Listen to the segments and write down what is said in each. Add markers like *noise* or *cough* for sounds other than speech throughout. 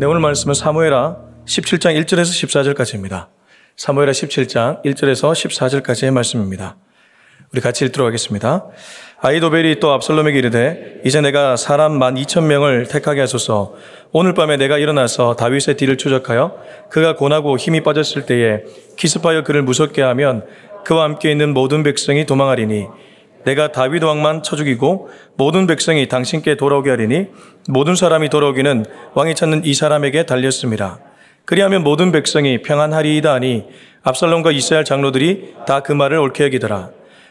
네, 오늘 말씀은 사무엘하 17장 1절에서 14절까지입니다. 사무엘하 17장 1절에서 14절까지의 말씀입니다. 우리 같이 읽도록 하겠습니다. 아이도벨이 또 압살롬에게 이르되 이제 내가 사람 만 이천 명을 택하게 하소서 오늘 밤에 내가 일어나서 다윗의 뒤를 추적하여 그가 고나고 힘이 빠졌을 때에 기습하여 그를 무섭게 하면 그와 함께 있는 모든 백성이 도망하리니 내가 다윗 왕만 쳐 죽이고 모든 백성이 당신께 돌아오게 하리니 모든 사람이 돌아오기는 왕이 찾는 이 사람에게 달렸습니다. 그리하면 모든 백성이 평안하리이다 하니 압살롬과 이스라엘 장로들이 다 그 말을 옳게 여기더라.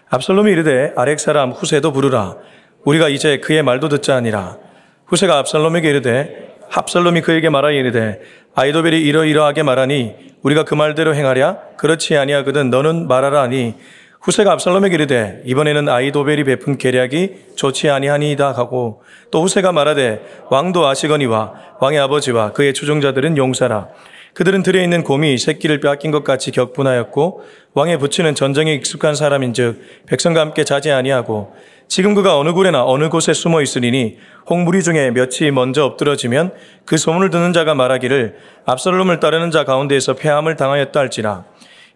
압살롬이 이르되 아렉 사람 후세도 부르라. 우리가 이제 그의 말도 듣자 하니라. 후세가 압살롬에게 이르되 압살롬이 그에게 말하여 이르되 아이도벨이 이러이러하게 말하니 우리가 그 말대로 행하랴 그렇지 아니하거든 너는 말하라 하니 후세가 압살롬에게 이르되 이번에는 아이도벨이 베푼 계략이 좋지 아니하니이다. 하고 또 후세가 말하되 왕도 아시거니와 왕의 아버지와 그의 추종자들은 용사라. 그들은 들에 있는 곰이 새끼를 빼앗긴 것 같이 격분하였고 왕의 부치는 전쟁에 익숙한 사람인즉 백성과 함께 자지 아니하고 지금 그가 어느 굴에나 어느 곳에 숨어 있으리니 홍무리 중에 몇이 먼저 엎드러지면 그 소문을 듣는 자가 말하기를 압살롬을 따르는 자 가운데에서 패함을 당하였다 할지라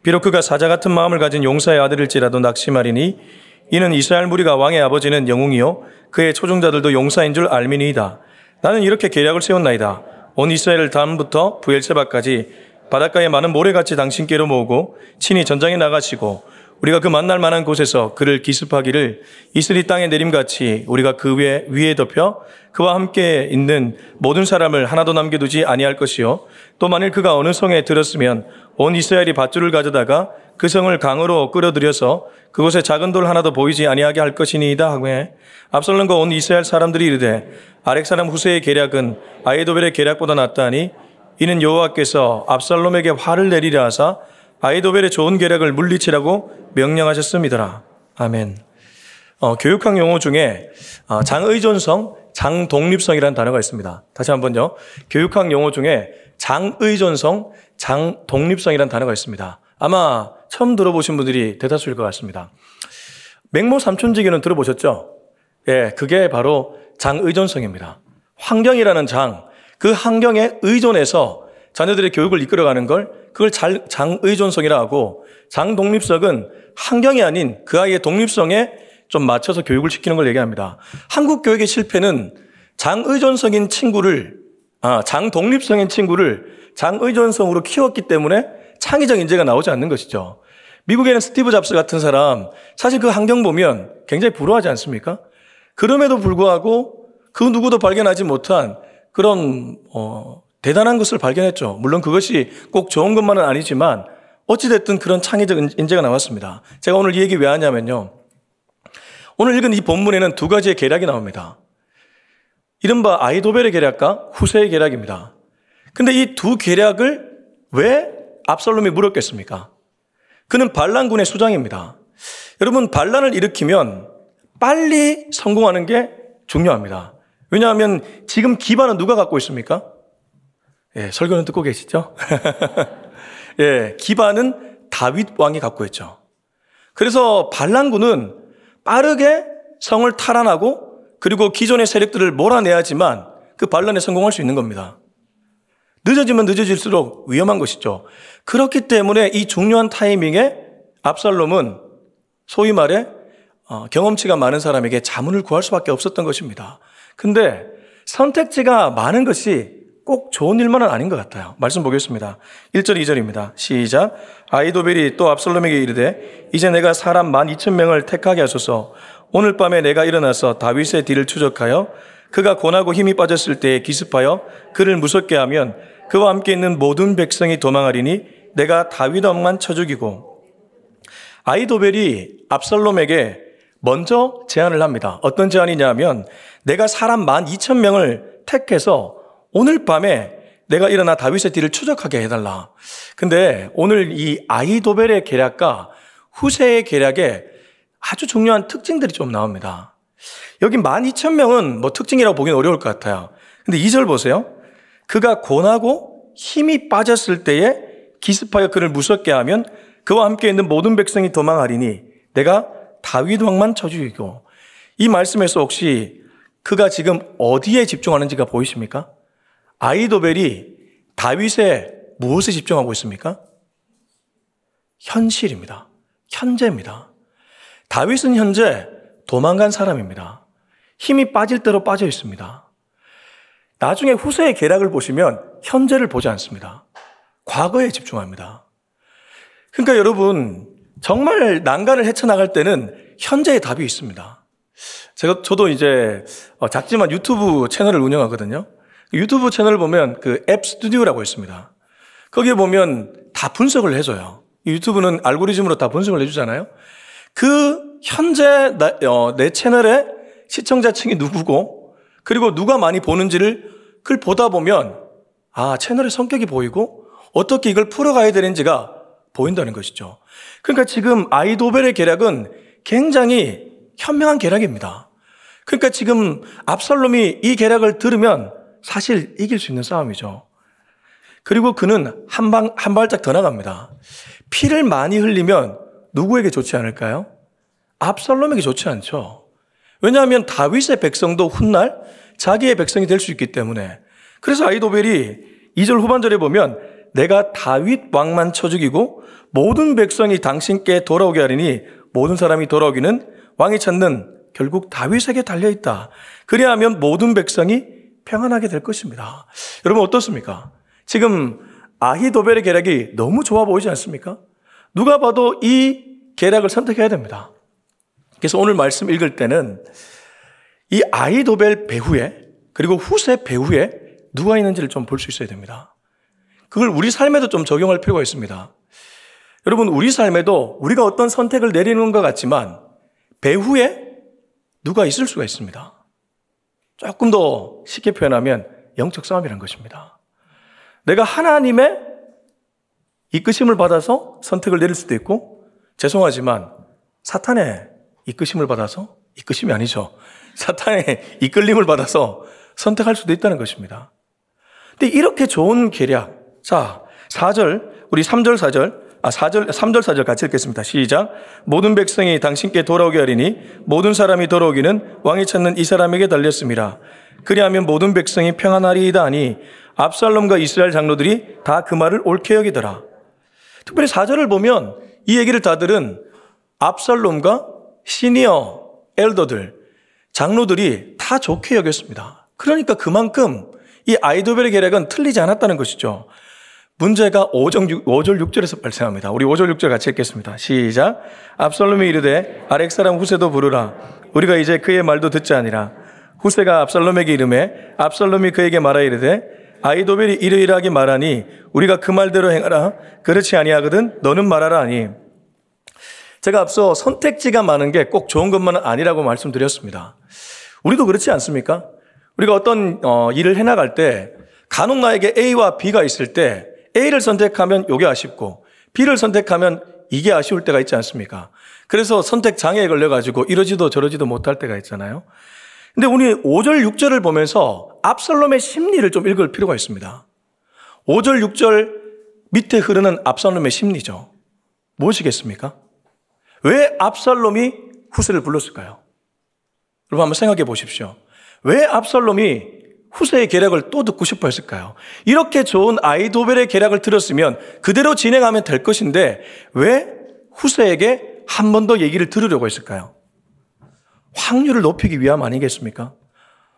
비록 그가 사자 같은 마음을 가진 용사의 아들일지라도 낙심하리니 이는 이스라엘 무리가 왕의 아버지는 영웅이요 그의 초종자들도 용사인 줄 알미니이다. 나는 이렇게 계략을 세웠나이다. 온 이스라엘을 다음부터 부엘세바까지 바닷가에 많은 모래같이 당신께로 모으고 친히 전장에 나가시고 우리가 그 만날 만한 곳에서 그를 기습하기를 이슬이 땅에 내림같이 우리가 그 위에, 위에 덮여 그와 함께 있는 모든 사람을 하나도 남겨두지 아니할 것이요. 또 만일 그가 어느 성에 들었으면 온 이스라엘이 밧줄을 가져다가 그 성을 강으로 끌어들여서 그곳에 작은 돌 하나도 보이지 아니하게 할 것이니이다 해 압살롬과 온 이스라엘 사람들이 이르되 아렉 사람 후세의 계략은 아이도벨의 계략보다 낫다니 이는 여호와께서 압살롬에게 화를 내리려 하사 아이도벨의 좋은 계략을 물리치라고 명령하셨습니다. 아멘. 어, 교육학 용어 중에 어, 장의존성, 장독립성이라는 단어가 있습니다. 다시 한번요. 교육학 용어 중에 장의존성, 장독립성이라는 단어가 있습니다. 아마 처음 들어보신 분들이 대다수일 것 같습니다. 맹모 삼촌지기는 들어보셨죠? 예, 그게 바로 장의존성입니다. 환경이라는 장, 그 환경에 의존해서 자녀들의 교육을 이끌어가는 걸 그걸 잘, 장의존성이라 하고 장독립성은 환경이 아닌 그 아이의 독립성에 좀 맞춰서 교육을 시키는 걸 얘기합니다. 한국 교육의 실패는 장의존성인 친구를 아, 장독립성인 친구를 장의존성으로 키웠기 때문에 창의적 인재가 나오지 않는 것이죠. 미국에는 스티브 잡스 같은 사람 사실 그 환경 보면 굉장히 부러워하지 않습니까? 그럼에도 불구하고 그 누구도 발견하지 못한 그런 어, 대단한 것을 발견했죠. 물론 그것이 꼭 좋은 것만은 아니지만 어찌됐든 그런 창의적 인재가 나왔습니다. 제가 오늘 이 얘기 왜 하냐면요. 오늘 읽은 이 본문에는 두 가지의 계략이 나옵니다. 이른바 아이도벨의 계략과 후세의 계략입니다. 근데 이 두 계략을 왜 압살롬이 물었겠습니까? 그는 반란군의 수장입니다. 여러분, 반란을 일으키면 빨리 성공하는 게 중요합니다. 왜냐하면 지금 기반은 누가 갖고 있습니까? 예, 설교는 듣고 계시죠? *laughs* 예, 기반은 다윗 왕이 갖고 있죠. 그래서 반란군은 빠르게 성을 탈환하고 그리고 기존의 세력들을 몰아내야지만 그 반란에 성공할 수 있는 겁니다. 늦어지면 늦어질수록 위험한 것이죠. 그렇기 때문에 이 중요한 타이밍에 압살롬은 소위 말해 어, 경험치가 많은 사람에게 자문을 구할 수밖에 없었던 것입니다. 근데 선택지가 많은 것이 꼭 좋은 일만은 아닌 것 같아요. 말씀 보겠습니다. 1절, 2절입니다. 시작. 아이도벨이 또 압살롬에게 이르되 이제 내가 사람 만 이천 명을 택하게 하소서 오늘 밤에 내가 일어나서 다윗의 뒤를 추적하여 그가 고나고 힘이 빠졌을 때에 기습하여 그를 무섭게 하면 그와 함께 있는 모든 백성이 도망하리니 내가 다윗 왕만 쳐 죽이고 아이도벨이 압살롬에게 먼저 제안을 합니다. 어떤 제안이냐면 내가 사람 만 이천 명을 택해서 오늘 밤에 내가 일어나 다윗의 뒤를 추적하게 해달라. 근데 오늘 이 아이도벨의 계략과 후세의 계략에 아주 중요한 특징들이 좀 나옵니다. 여기 12,000명은 뭐 특징이라고 보기는 어려울 것 같아요. 근데 2절 보세요. 그가 고나고 힘이 빠졌을 때에 기습하여 그를 무섭게 하면 그와 함께 있는 모든 백성이 도망하리니 내가 다윗 왕만 쳐주이고 이 말씀에서 혹시 그가 지금 어디에 집중하는지가 보이십니까? 아이도벨이 다윗의 무엇에 집중하고 있습니까? 현실입니다. 현재입니다. 다윗은 현재 도망간 사람입니다. 힘이 빠질 대로 빠져 있습니다. 나중에 후세의 계략을 보시면 현재를 보지 않습니다. 과거에 집중합니다. 그러니까 여러분, 정말 난간을 헤쳐나갈 때는 현재의 답이 있습니다. 제가, 저도 이제 어, 작지만 유튜브 채널을 운영하거든요. 유튜브 채널을 보면 그 앱 스튜디오라고 있습니다. 거기에 보면 다 분석을 해줘요. 유튜브는 알고리즘으로 다 분석을 해주잖아요. 그 현재 나, 어, 내 채널의 시청자층이 누구고 그리고 누가 많이 보는지를 그걸 보다 보면 아 채널의 성격이 보이고 어떻게 이걸 풀어가야 되는지가 보인다는 것이죠. 그러니까 지금 아이도벨의 계략은 굉장히 현명한 계략입니다. 그러니까 지금 압살롬이 이 계략을 들으면 사실 이길 수 있는 싸움이죠. 그리고 그는 한 방, 한 발짝 더 나갑니다. 피를 많이 흘리면 누구에게 좋지 않을까요? 압살롬에게 좋지 않죠. 왜냐하면 다윗의 백성도 훗날 자기의 백성이 될 수 있기 때문에. 그래서 아이도벨이 2절 후반절에 보면 내가 다윗 왕만 쳐 죽이고 모든 백성이 당신께 돌아오게 하리니 모든 사람이 돌아오기는 왕이 찾는 결국 다윗에게 달려 있다. 그리하면 모든 백성이 평안하게 될 것입니다. 여러분 어떻습니까? 지금 아히도벨의 계략이 너무 좋아 보이지 않습니까? 누가 봐도 이 계략을 선택해야 됩니다. 그래서 오늘 말씀 읽을 때는 이 아이도벨 배후에 그리고 후세 배후에 누가 있는지를 좀 볼 수 있어야 됩니다. 그걸 우리 삶에도 좀 적용할 필요가 있습니다. 여러분, 우리 삶에도 우리가 어떤 선택을 내리는 것 같지만 배후에 누가 있을 수가 있습니다. 조금 더 쉽게 표현하면 영적 싸움이라는 것입니다. 내가 하나님의 이끄심을 받아서 선택을 내릴 수도 있고, 죄송하지만 사탄의 이끄심을 받아서, 이끄심이 아니죠. 사탄의 이끌림을 받아서 선택할 수도 있다는 것입니다. 근데 이렇게 좋은 계략. 자, 4절, 우리 3절, 4절, 아, 4절, 3절, 4절 같이 읽겠습니다. 시작. 모든 백성이 당신께 돌아오게 하리니 모든 사람이 돌아오기는 왕이 찾는 이 사람에게 달렸습니다. 그리하면 모든 백성이 평안하리이다 하니 압살롬과 이스라엘 장로들이 다 그 말을 옳게 여기더라. 특별히 4절을 보면 이 얘기를 다 들은 압살롬과 시니어 엘더들, 장로들이 다 좋게 여겼습니다. 그러니까 그만큼 이 아이도벨의 계략은 틀리지 않았다는 것이죠. 문제가 5절, 6절에서 발생합니다. 우리 5절 6절 같이 읽겠습니다. 시작. 압살롬이 이르되 아렉 사람 후세도 부르라. 우리가 이제 그의 말도 듣지 아니라. 후세가 압살롬에게 이름해 압살롬이 그에게 말하 이르되 아이도벨이 이러이러하게 말하니 우리가 그 말대로 행하라. 그렇지 아니하거든 너는 말하라 하니. 제가 앞서 선택지가 많은 게 꼭 좋은 것만은 아니라고 말씀드렸습니다. 우리도 그렇지 않습니까? 우리가 어떤 어, 일을 해나갈 때 간혹 나에게 A와 B가 있을 때 A를 선택하면 이게 아쉽고 B를 선택하면 이게 아쉬울 때가 있지 않습니까? 그래서 선택 장애에 걸려가지고 이러지도 저러지도 못할 때가 있잖아요. 근데 우리 5절, 6절을 보면서 압살롬의 심리를 좀 읽을 필요가 있습니다. 5절, 6절 밑에 흐르는 압살롬의 심리죠. 무엇이겠습니까? 왜 압살롬이 후세를 불렀을까요? 여러분 한번 생각해 보십시오. 왜 압살롬이 후세의 계략을 또 듣고 싶어 했을까요? 이렇게 좋은 아이도벨의 계략을 들었으면 그대로 진행하면 될 것인데 왜 후세에게 한 번 더 얘기를 들으려고 했을까요? 확률을 높이기 위함 아니겠습니까?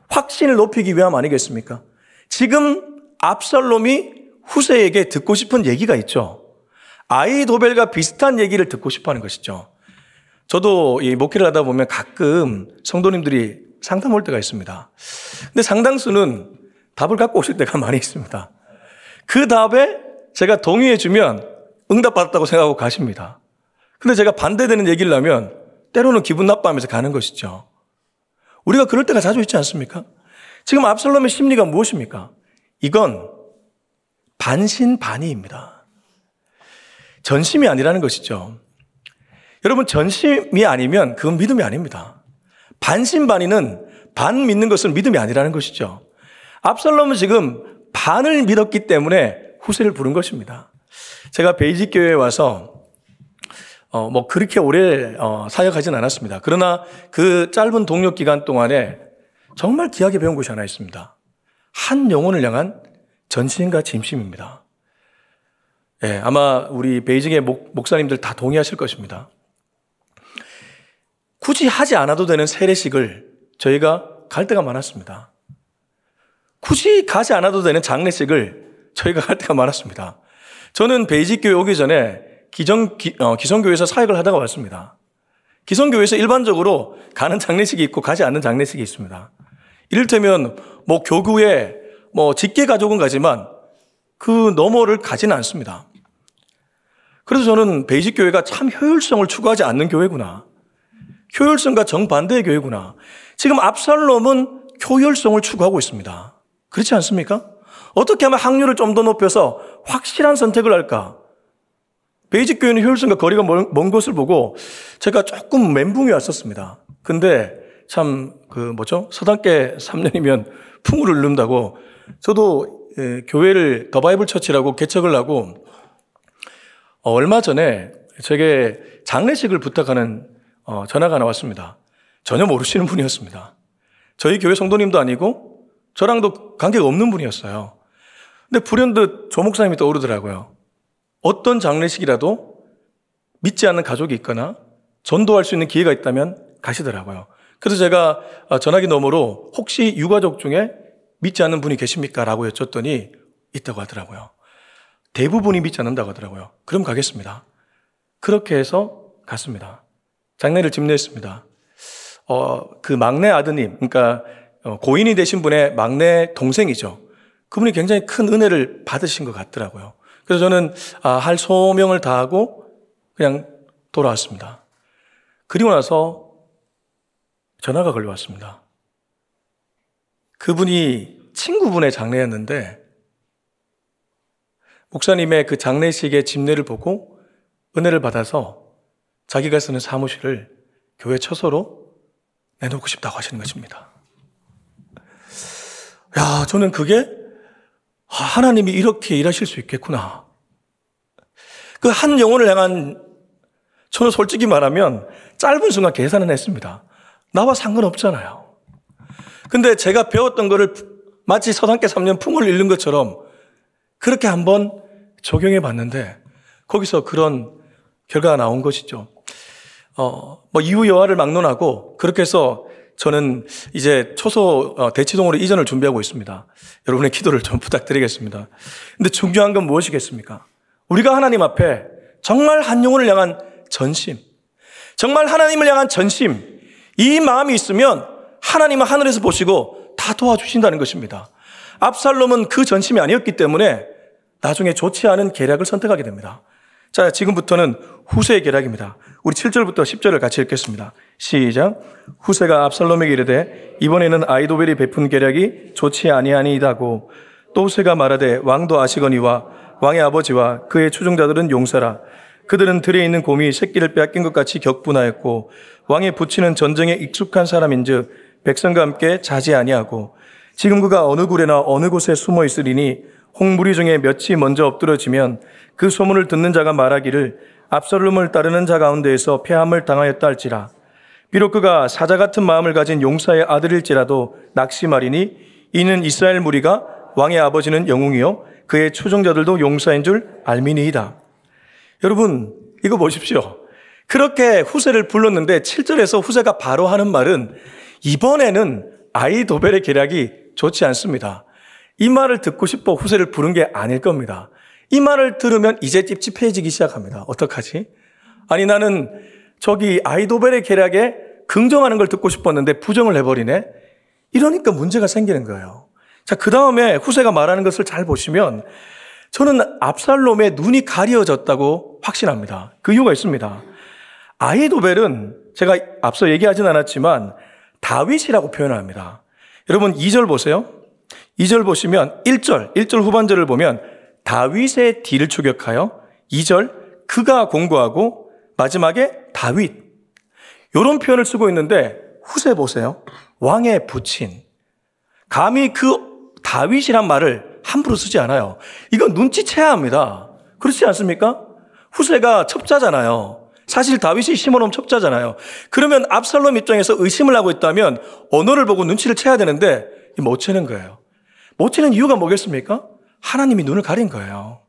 확신을 높이기 위함 아니겠습니까? 지금 압살롬이 후세에게 듣고 싶은 얘기가 있죠. 아이도벨과 비슷한 얘기를 듣고 싶어 하는 것이죠. 저도 이 목회를 하다 보면 가끔 성도님들이 상담 올 때가 있습니다. 근데 상당수는 답을 갖고 오실 때가 *laughs* 많이 있습니다. 그 답에 제가 동의해 주면 응답 받았다고 생각하고 가십니다. 근데 제가 반대되는 얘기를 하면 때로는 기분 나빠하면서 가는 것이죠. 우리가 그럴 때가 자주 있지 않습니까? 지금 압살롬의 심리가 무엇입니까? 이건 반신반의입니다. 전심이 아니라는 것이죠. 여러분, 전심이 아니면 그건 믿음이 아닙니다. 반신반의는 반 믿는 것은 믿음이 아니라는 것이죠. 압살롬은 지금 반을 믿었기 때문에 후세를 부른 것입니다. 제가 베이직 교회에 와서 어, 뭐 그렇게 오래 어, 사역하진 않았습니다. 그러나 그 짧은 동력 기간 동안에 정말 귀하게 배운 것이 하나 있습니다. 한 영혼을 향한 전심과 짐심입니다. 예, 아마 우리 베이징의 목, 목사님들 다 동의하실 것입니다. 굳이 하지 않아도 되는 세례식을 저희가 갈 때가 많았습니다. 굳이 가지 않아도 되는 장례식을 저희가 갈 때가 많았습니다. 저는 베이직 교회 오기 전에 기정, 기, 어, 기성교회에서 사역을 하다가 왔습니다. 기성교회에서 일반적으로 가는 장례식이 있고 가지 않는 장례식이 있습니다. 이를테면 뭐 교구에 뭐 직계 가족은 가지만 그 너머를 가지는 않습니다. 그래서 저는 베이직 교회가 참 효율성을 추구하지 않는 교회구나. 효율성과 정반대의 교회구나. 지금 압살롬은 효율성을 추구하고 있습니다. 그렇지 않습니까? 어떻게 하면 확률을 좀 더 높여서 확실한 선택을 할까? 베이직 교회는 효율성과 거리가 먼, 먼 것을 보고 제가 조금 멘붕이 왔었습니다. 근데 참 그 뭐죠? 서당개 3년이면 풍월을 읊는다고 저도 예, 교회를 The Bible Church라고 개척을 하고 어, 얼마 전에 제게 장례식을 부탁하는 어, 전화가 나왔습니다. 전혀 모르시는 분이었습니다. 저희 교회 성도님도 아니고 저랑도 관계가 없는 분이었어요. 근데 불현듯 조 목사님이 떠오르더라고요. 어떤 장례식이라도 믿지 않는 가족이 있거나 전도할 수 있는 기회가 있다면 가시더라고요. 그래서 제가 어, 전화기 너머로 혹시 유가족 중에 믿지 않는 분이 계십니까? 라고 여쭸더니 있다고 하더라고요. 대부분이 믿지 않는다고 하더라고요. 그럼 가겠습니다. 그렇게 해서 갔습니다. 장례를 집례했습니다. 어, 그 막내 아드님, 그러니까 어, 고인이 되신 분의 막내 동생이죠. 그분이 굉장히 큰 은혜를 받으신 것 같더라고요. 그래서 저는 아, 할 소명을 다하고 그냥 돌아왔습니다. 그리고 나서 전화가 걸려왔습니다. 그분이 친구분의 장례였는데 목사님의 그 장례식의 집례를 보고 은혜를 받아서 자기가 쓰는 사무실을 교회 처소로 내놓고 싶다고 하시는 것입니다. 야, 저는 그게 아, 하나님이 이렇게 일하실 수 있겠구나. 그 한 영혼을 향한 저는 솔직히 말하면 짧은 순간 계산은 했습니다. 나와 상관없잖아요. 근데 제가 배웠던 거를 마치 서당계 3년 풍을 잃는 것처럼 그렇게 한번 적용해 봤는데 거기서 그런 결과가 나온 것이죠. 어, 뭐 이후 여하를 막론하고 그렇게 해서 저는 이제 초소 어, 대치동으로 이전을 준비하고 있습니다. 여러분의 기도를 좀 *laughs* 부탁드리겠습니다. 근데 중요한 건 무엇이겠습니까? 우리가 하나님 앞에 정말 한 영혼을 향한 전심, 정말 하나님을 향한 전심, 이 마음이 있으면 하나님은 하늘에서 보시고 다 도와주신다는 것입니다. 압살롬은 그 전심이 아니었기 때문에 나중에 좋지 않은 계략을 선택하게 됩니다. 자, 지금부터는 후세의 계략입니다. 우리 7절부터 10절을 같이 읽겠습니다. 시작. 후세가 압살롬에게 이르되 이번에는 아이도벨이 베푼 계략이 좋지 아니하니이다고 또 후세가 말하되 왕도 아시거니와 왕의 아버지와 그의 추종자들은 용사라 그들은 들에 있는 곰이 새끼를 빼앗긴 것 같이 격분하였고 왕의 부치는 전쟁에 익숙한 사람인즉 백성과 함께 자지 아니하고 지금 그가 어느 굴에나 어느 곳에 숨어 있으리니 홍무리 중에 몇이 먼저 엎드러지면 그 소문을 듣는 자가 말하기를 압살롬을 따르는 자 가운데에서 폐함을 당하였다 할지라 비록 그가 사자 같은 마음을 가진 용사의 아들일지라도 낙심하리니 이는 이스라엘 무리가 왕의 아버지는 영웅이요 그의 추종자들도 용사인 줄 알미니이다. 여러분 이거 보십시오. 그렇게 후세를 불렀는데 7절에서 후세가 바로 하는 말은 이번에는 아이도벨의 계략이 좋지 않습니다. 이 말을 듣고 싶어 후세를 부른 게 아닐 겁니다. 이 말을 들으면 이제 찝찝해지기 시작합니다. 어떡하지? 아니 나는 저기 아이도벨의 계략에 긍정하는 걸 듣고 싶었는데 부정을 해버리네? 이러니까 문제가 생기는 거예요. 자, 그 다음에 후세가 말하는 것을 잘 보시면 저는 압살롬의 눈이 가려졌다고 확신합니다. 그 이유가 있습니다. 아이도벨은 제가 앞서 얘기하진 않았지만 다윗이라고 표현합니다. 여러분 2절 보세요. 2절 보시면 1절, 1절 후반절을 보면 다윗의 뒤를 추격하여 2절 그가 공고하고 마지막에 다윗. 이런 표현을 쓰고 있는데 후세 보세요. 왕의 부친. 감히 그 다윗이란 말을 함부로 쓰지 않아요. 이건 눈치채야 합니다. 그렇지 않습니까? 후세가 첩자잖아요. 사실 다윗이 심어놓은 첩자잖아요. 그러면 압살롬 입장에서 의심을 하고 있다면 언어를 보고 눈치를 채야 되는데 못 채는 거예요. 못 채는 이유가 뭐겠습니까? 하나님이 눈을 가린 거예요.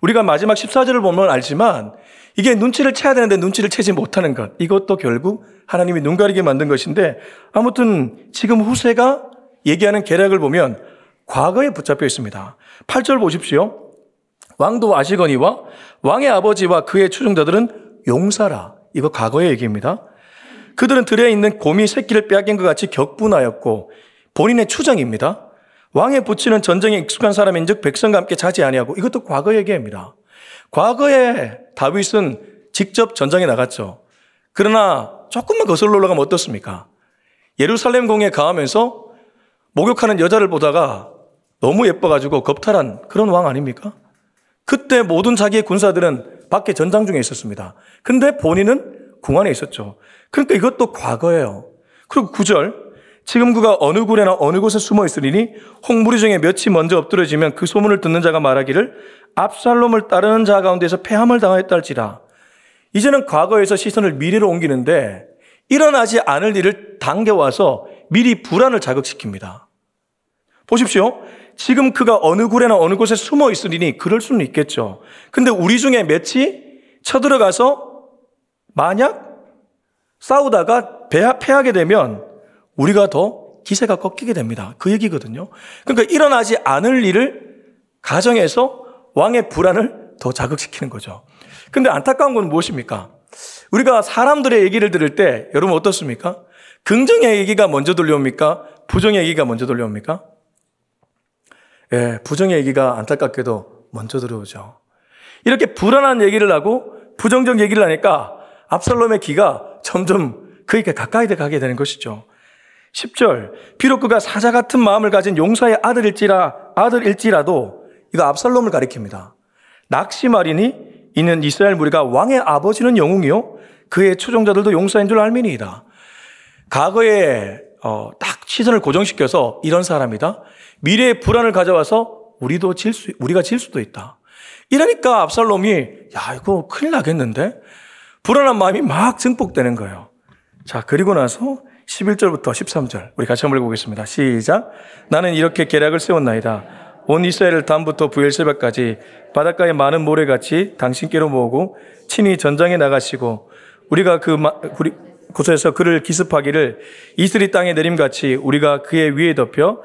우리가 마지막 14절을 보면 알지만 이게 눈치를 채야 되는데 눈치를 채지 못하는 것. 이것도 결국 하나님이 눈 가리게 만든 것인데 아무튼 지금 후세가 얘기하는 계략을 보면 과거에 붙잡혀 있습니다. 8절 보십시오. 왕도 아시거니와 왕의 아버지와 그의 추종자들은 용사라. 이거 과거의 얘기입니다. 그들은 들에 있는 곰이 새끼를 빼앗긴 것 같이 격분하였고 본인의 추정입니다. 왕에 붙이는 전쟁에 익숙한 사람인 즉 백성과 함께 자지 아니하고 이것도 과거 얘기입니다. 과거에 다윗은 직접 전장에 나갔죠. 그러나 조금만 거슬러 올라가면 어떻습니까? 예루살렘 공에 가하면서 목욕하는 여자를 보다가 너무 예뻐가지고 겁탈한 그런 왕 아닙니까? 그때 모든 자기의 군사들은 밖에 전장 중에 있었습니다. 근데 본인은 궁 안에 있었죠. 그러니까 이것도 과거예요. 그리고 구절 지금 그가 어느 굴에나 어느 곳에 숨어 있으리니 홍무리 중에 몇이 먼저 엎드려지면 그 소문을 듣는 자가 말하기를 압살롬을 따르는 자 가운데서 패함을 당하였다 할지라. 이제는 과거에서 시선을 미래로 옮기는데 일어나지 않을 일을 당겨와서 미리 불안을 자극시킵니다. 보십시오. 지금 그가 어느 굴에나 어느 곳에 숨어 있으리니 그럴 수는 있겠죠. 근데 우리 중에 몇이 쳐들어가서 만약 싸우다가 패하게 되면 우리가 더 기세가 꺾이게 됩니다. 그 얘기거든요. 그러니까 일어나지 않을 일을 가정에서 왕의 불안을 더 자극시키는 거죠. 근데 안타까운 건 무엇입니까? 우리가 사람들의 얘기를 들을 때 여러분 어떻습니까? 긍정의 얘기가 먼저 들려옵니까? 부정의 얘기가 먼저 들려옵니까? 예, 부정의 얘기가 안타깝게도 먼저 들어오죠. 이렇게 불안한 얘기를 하고 부정적 얘기를 하니까 압살롬의 기가 점점 그에게 가까이 돼 가게 되는 것이죠. 10절. 비록 그가 사자 같은 마음을 가진 용사의 아들일지라, 아들일지라도 이거 압살롬을 가리킵니다. 낙시말이니 이는 이스라엘 무리가 왕의 아버지는 영웅이요. 그의 추종자들도 용사인 줄 알미니이다. 과거에 어, 딱 시선을 고정시켜서 이런 사람이다. 미래의 불안을 가져와서 우리도 질 수, 우리가 질 수도 있다. 이러니까 압살롬이 야 이거 큰일 나겠는데 불안한 마음이 막 증폭되는 거예요. 자 그리고 나서 11절부터 13절 우리 같이 한번 읽어보겠습니다. 시작. 나는 이렇게 계략을 세웠나이다. 온 이스라엘을 담부터 부엘세바까지 바닷가의 많은 모래같이 당신께로 모으고 친히 전장에 나가시고 우리가 그 우리 곳에서 그를 기습하기를 이스리 땅에 내림같이 우리가 그의 위에 덮여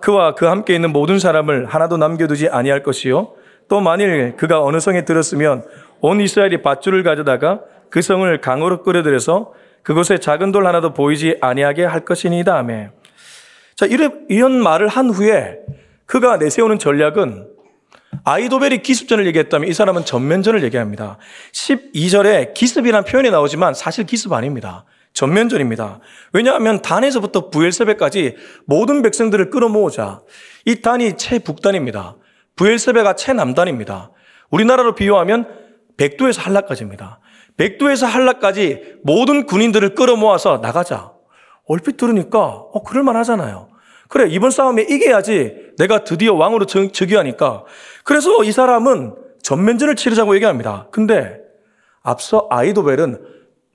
그와 그 함께 있는 모든 사람을 하나도 남겨두지 아니할 것이요 또 만일 그가 어느 성에 들었으면 온 이스라엘이 밧줄을 가져다가 그 성을 강으로 끌어들여서 그곳에 작은 돌 하나도 보이지 아니하게 할 것이니이다. 아멘. 자, 이런 말을 한 후에 그가 내세우는 전략은 아이도벨이 기습전을 얘기했다면 이 사람은 전면전을 얘기합니다. 12절에 기습이라는 표현이 나오지만 사실 기습 아닙니다. 전면전입니다. 왜냐하면 단에서부터 부엘세베까지 모든 백성들을 끌어모으자 이 단이 최북단입니다. 부엘세베가 최남단입니다. 우리나라로 비유하면 백두에서 한라까지입니다. 백두에서 한라까지 모든 군인들을 끌어모아서 나가자. 얼핏 들으니까 어 그럴만 하잖아요. 그래 이번 싸움에 이겨야지 내가 드디어 왕으로 즉위하니까 그래서 이 사람은 전면전을 치르자고 얘기합니다. 근데 앞서 아이도벨은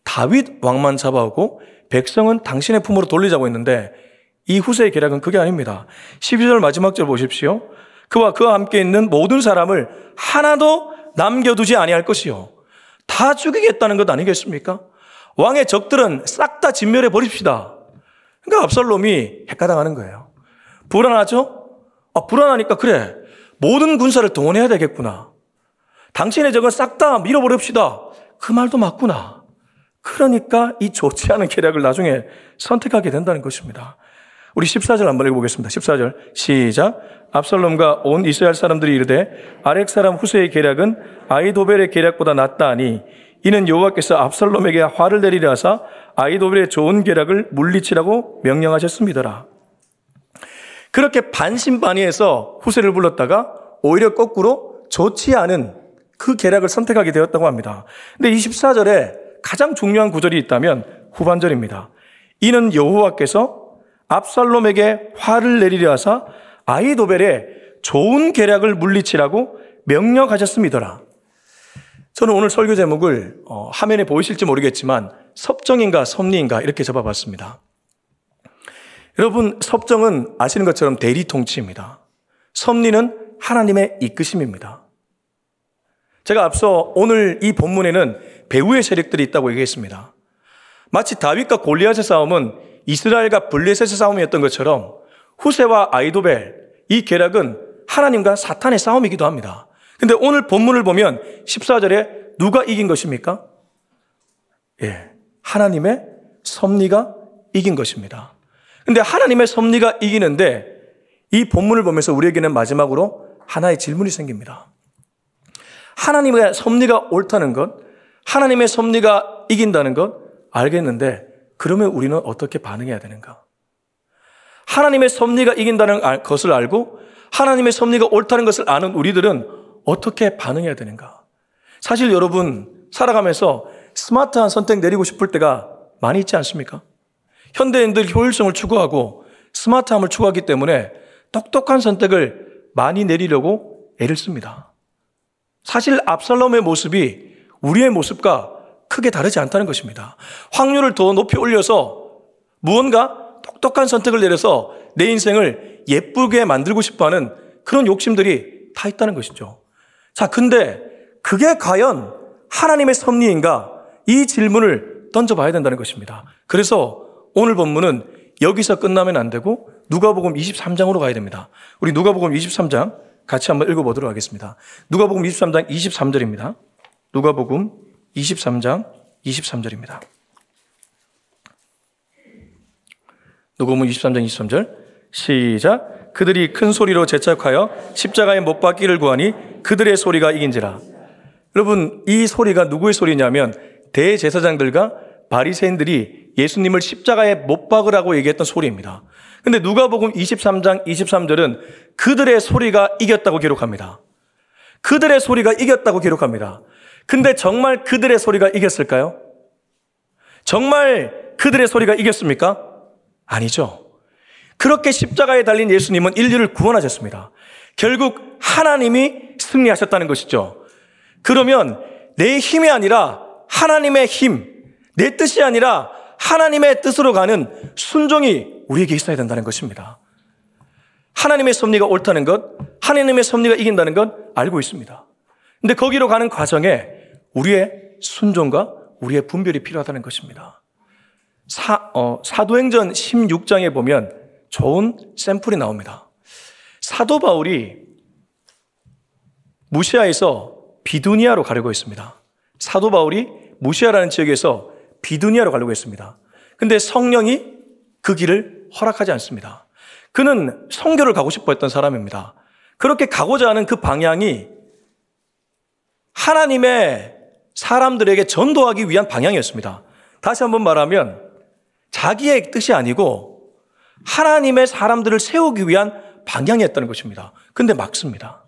다윗 왕만 잡아오고 백성은 당신의 품으로 돌리자고 했는데 이 후세의 계략은 그게 아닙니다. 12절 마지막 절 보십시오. 그와 그와 함께 있는 모든 사람을 하나도 남겨두지 아니할 것이요. 다 죽이겠다는 것 아니겠습니까? 왕의 적들은 싹 다 진멸해 버립시다. 그러니까 압살롬이 핵가당하는 거예요. 불안하죠? 아, 불안하니까 그래. 모든 군사를 동원해야 되겠구나. 당신의 적은 싹 다 밀어버립시다. 그 말도 맞구나. 그러니까 이 좋지 않은 계략을 나중에 선택하게 된다는 것입니다. 우리 14절 한번 읽어보겠습니다. 14절 시작. 압살롬과 온 이스라엘 사람들이 이르되 아렉 사람 후세의 계략은 아이도벨의 계략보다 낫다 하니 이는 여호와께서 압살롬에게 화를 내리려 하사 아이도벨의 좋은 계략을 물리치라고 명령하셨습니다라. 그렇게 반신반의해서 후세를 불렀다가 오히려 거꾸로 좋지 않은 그 계략을 선택하게 되었다고 합니다. 근데 24절에 가장 중요한 구절이 있다면 후반절입니다. 이는 여호와께서 압살롬에게 화를 내리려 하사 아이도벨의 좋은 계략을 물리치라고 명령하셨습니다라. 저는 오늘 설교 제목을 어, 화면에 보이실지 모르겠지만 섭정인가 섭리인가 이렇게 잡아봤습니다. 여러분 섭정은 아시는 것처럼 대리 통치입니다. 섭리는 하나님의 이끄심입니다. 제가 앞서 오늘 이 본문에는 배후의 세력들이 있다고 얘기했습니다. 마치 다윗과 골리앗의 싸움은 이스라엘과 블레셋의 싸움이었던 것처럼 후세와 아이도벨 이 계략은 하나님과 사탄의 싸움이기도 합니다. 근데 오늘 본문을 보면 14절에 누가 이긴 것입니까? 예. 하나님의 섭리가 이긴 것입니다. 근데 하나님의 섭리가 이기는데 이 본문을 보면서 우리에게는 마지막으로 하나의 질문이 생깁니다. 하나님의 섭리가 옳다는 것, 하나님의 섭리가 이긴다는 것 알겠는데 그러면 우리는 어떻게 반응해야 되는가? 하나님의 섭리가 이긴다는 것을 알고 하나님의 섭리가 옳다는 것을 아는 우리들은 어떻게 반응해야 되는가? 사실 여러분 살아가면서 스마트한 선택 내리고 싶을 때가 많이 있지 않습니까? 현대인들 효율성을 추구하고 스마트함을 추구하기 때문에 똑똑한 선택을 많이 내리려고 애를 씁니다. 사실 압살롬의 모습이 우리의 모습과 크게 다르지 않다는 것입니다. 확률을 더 높이 올려서 무언가 똑똑한 선택을 내려서 내 인생을 예쁘게 만들고 싶어 하는 그런 욕심들이 다 있다는 것이죠. 자, 근데 그게 과연 하나님의 섭리인가? 이 질문을 던져봐야 된다는 것입니다. 그래서 오늘 본문은 여기서 끝나면 안 되고 누가복음 23장으로 가야 됩니다. 우리 누가복음 23장 같이 한번 읽어보도록 하겠습니다. 누가복음 23장 23절입니다. 누가복음 23장 23절입니다. 누가복음 23장 23절 시작 그들이 큰 소리로 재촉하여 십자가에 못 박기를 구하니 그들의 소리가 이긴지라 여러분 이 소리가 누구의 소리냐면 대제사장들과 바리새인들이 예수님을 십자가에 못 박으라고 얘기했던 소리입니다. 근데 누가복음 23장 23절은 그들의 소리가 이겼다고 기록합니다. 그들의 소리가 이겼다고 기록합니다. 근데 정말 그들의 소리가 이겼을까요? 정말 그들의 소리가 이겼습니까? 아니죠. 그렇게 십자가에 달린 예수님은 인류를 구원하셨습니다. 결국 하나님이 승리하셨다는 것이죠. 그러면 내 힘이 아니라 하나님의 힘, 내 뜻이 아니라 하나님의 뜻으로 가는 순종이 우리에게 있어야 된다는 것입니다. 하나님의 섭리가 옳다는 것, 하나님의 섭리가 이긴다는 것 알고 있습니다. 근데 거기로 가는 과정에 우리의 순종과 우리의 분별이 필요하다는 것입니다. 사, 어, 사도행전 16장에 보면 좋은 샘플이 나옵니다. 사도 바울이 무시아에서 비두니아로 가려고 했습니다. 사도 바울이 무시아라는 지역에서 비두니아로 가려고 했습니다. 근데 성령이 그 길을 허락하지 않습니다. 그는 성교를 가고 싶어 했던 사람입니다. 그렇게 가고자 하는 그 방향이 하나님의 사람들에게 전도하기 위한 방향이었습니다. 다시 한번 말하면 자기의 뜻이 아니고 하나님의 사람들을 세우기 위한 방향이었다는 것입니다. 근데 막습니다.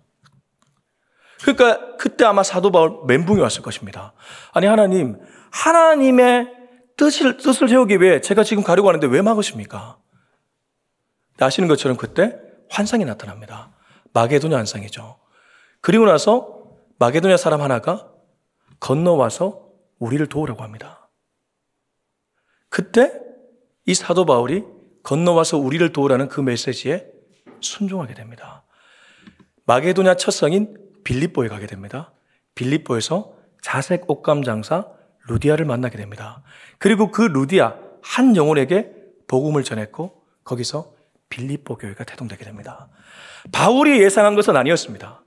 그러니까 그때 아마 사도 바울 멘붕이 왔을 것입니다. 아니 하나님, 하나님의 뜻을, 뜻을 세우기 위해 제가 지금 가려고 하는데 왜 막으십니까? 아시는 것처럼 그때 환상이 나타납니다. 마게도냐 환상이죠. 그리고 나서 마게도냐 사람 하나가 건너와서 우리를 도우라고 합니다. 그때 이 사도 바울이 건너와서 우리를 도우라는 그 메시지에 순종하게 됩니다. 마게도냐 첫 성인 빌립보에 가게 됩니다. 빌립보에서 자색 옷감 장사 루디아를 만나게 됩니다. 그리고 그 루디아 한 영혼에게 복음을 전했고 거기서 빌립보 교회가 태동되게 됩니다. 바울이 예상한 것은 아니었습니다.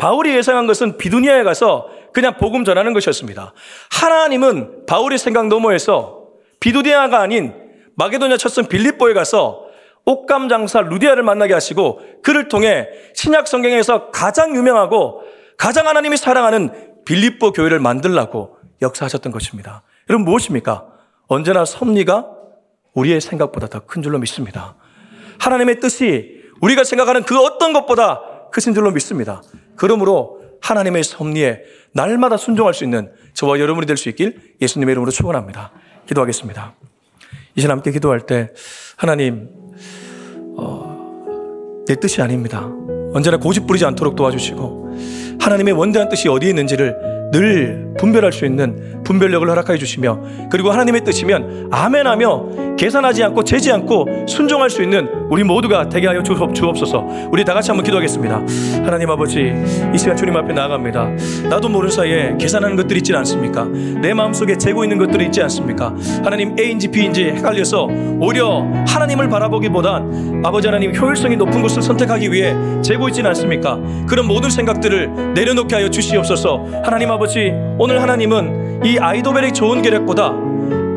바울이 예상한 것은 비두니아에 가서 그냥 복음 전하는 것이었습니다. 하나님은 바울의 생각 너머에서 비두니아가 아닌 마게도냐 첫선 빌립보에 가서 옷감 장사 루디아를 만나게 하시고 그를 통해 신약 성경에서 가장 유명하고 가장 하나님이 사랑하는 빌립보 교회를 만들라고 역사하셨던 것입니다. 여러분 무엇입니까? 언제나 섭리가 우리의 생각보다 더 큰 줄로 믿습니다. 하나님의 뜻이 우리가 생각하는 그 어떤 것보다 크신 줄로 믿습니다. 그러므로 하나님의 섭리에 날마다 순종할 수 있는 저와 여러분이 될 수 있길 예수님의 이름으로 축원합니다. 기도하겠습니다. 이제 함께 기도할 때 하나님 어, 내 뜻이 아닙니다. 언제나 고집 부리지 않도록 도와주시고 하나님의 원대한 뜻이 어디에 있는지를 늘 분별할 수 있는 분별력을 허락하여 주시며 그리고 하나님의 뜻이면 아멘하며 계산하지 않고 재지 않고 순종할 수 있는 우리 모두가 되게 하여 주옵- 주옵소서. 우리 다 같이 한번 기도하겠습니다. 하나님 아버지 이 시간 주님 앞에 나아갑니다. 나도 모르는 사이에 계산하는 것들이 있지 않습니까? 내 마음속에 재고 있는 것들이 있지 않습니까? 하나님 A인지 B인지 헷갈려서 오히려 하나님을 바라보기보단 아버지 하나님 효율성이 높은 것을 선택하기 위해 재고 있지는 않습니까? 그런 모든 생각들을 내려놓게 하여 주시옵소서. 하나님 아버지 오늘 하나님은 이 아이도벨의 좋은 계략보다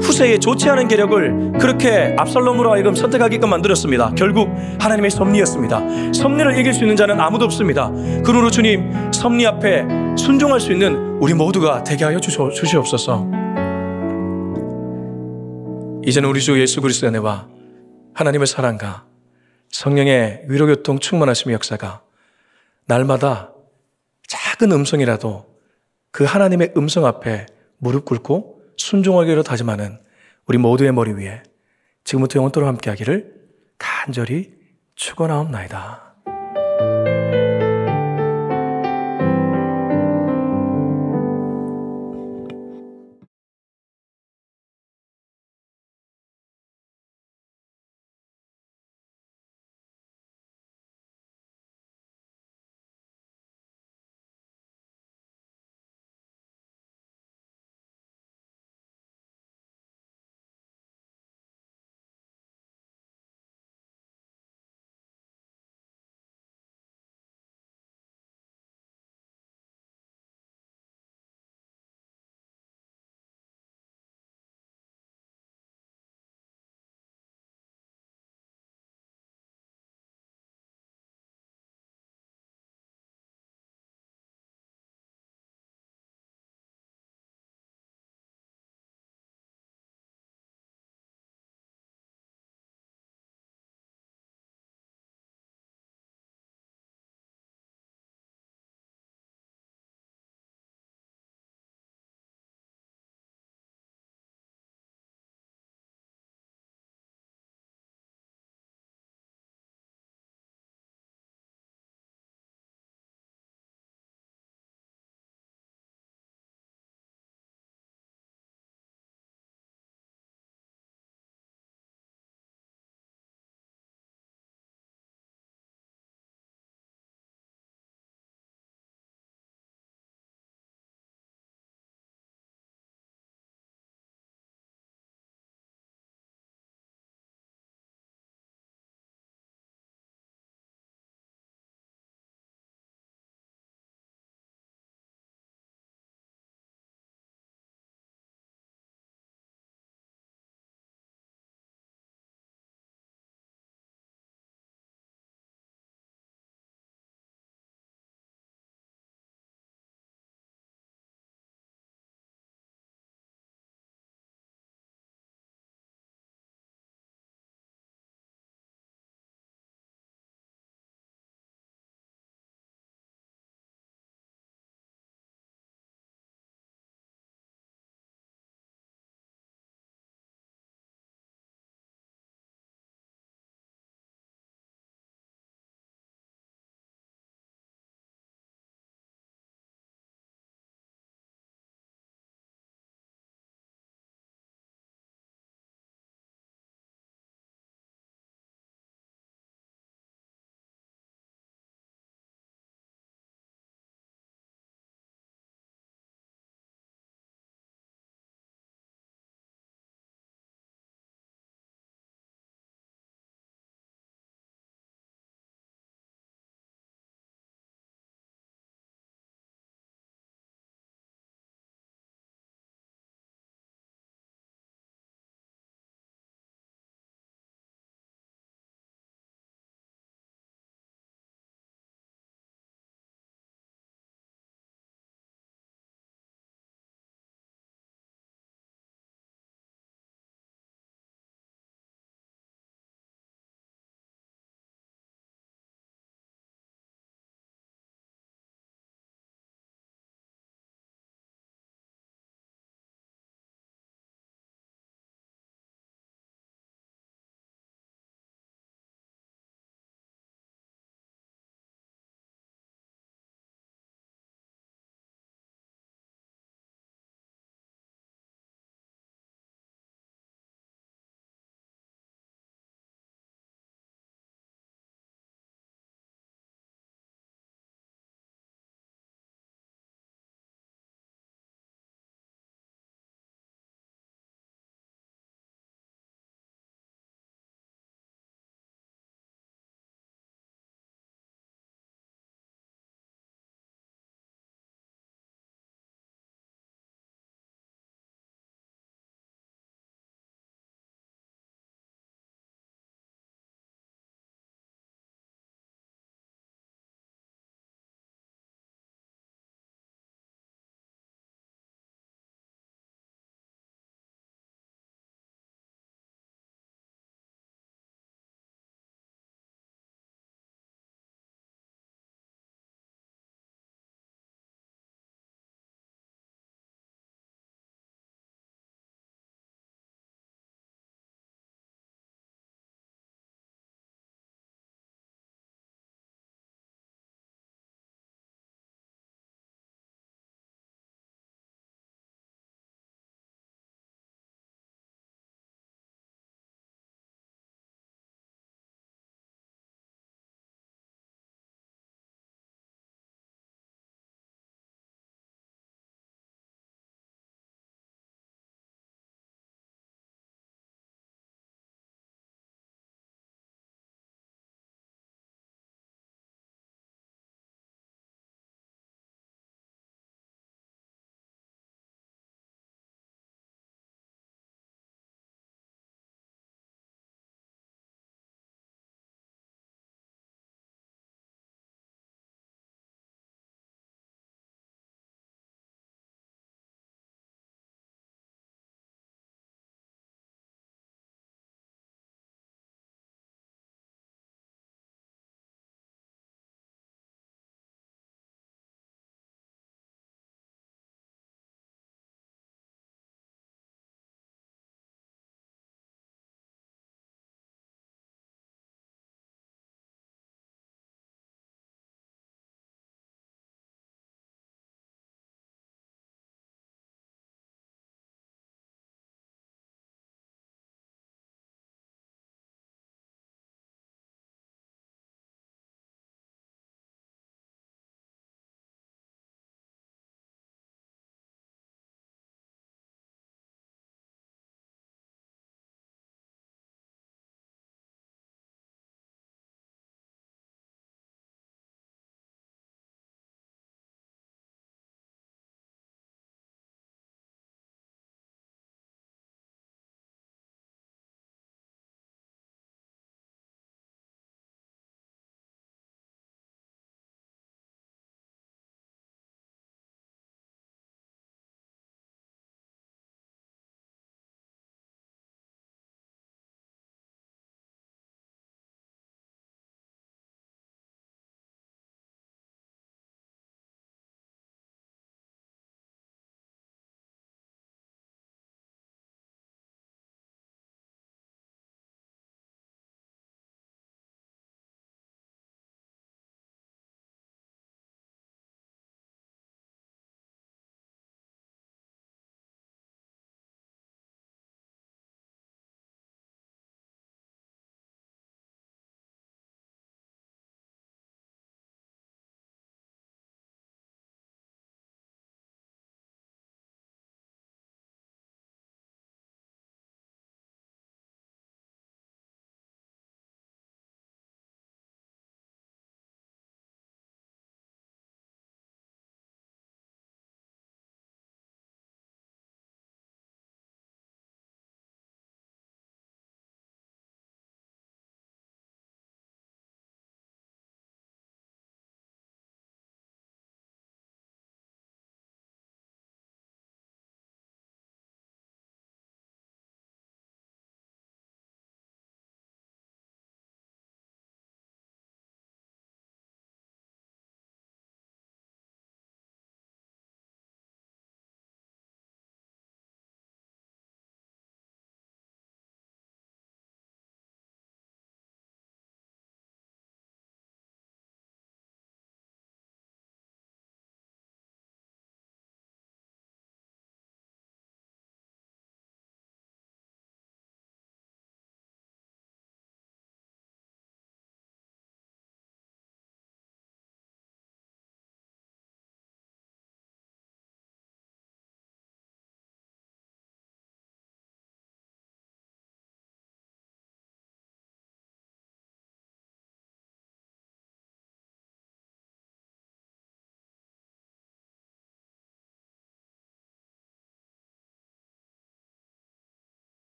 후세에 좋지 않은 계략을 그렇게 압살롬으로 하여금 선택하게끔 만들었습니다. 결국 하나님의 섭리였습니다. 섭리를 이길 수 있는 자는 아무도 없습니다. 그러므로 주님 섭리 앞에 순종할 수 있는 우리 모두가 되게 하여 주시- 주시옵소서. 이제는 우리 주 예수 그리스도의 은혜와 하나님의 사랑과 성령의 위로교통 충만하심의 역사가 날마다 작은 음성이라도 그 하나님의 음성 앞에 무릎 꿇고 순종하기로 다짐하는 우리 모두의 머리 위에 지금부터 영원토록 함께하기를 간절히 축원하옵나이다.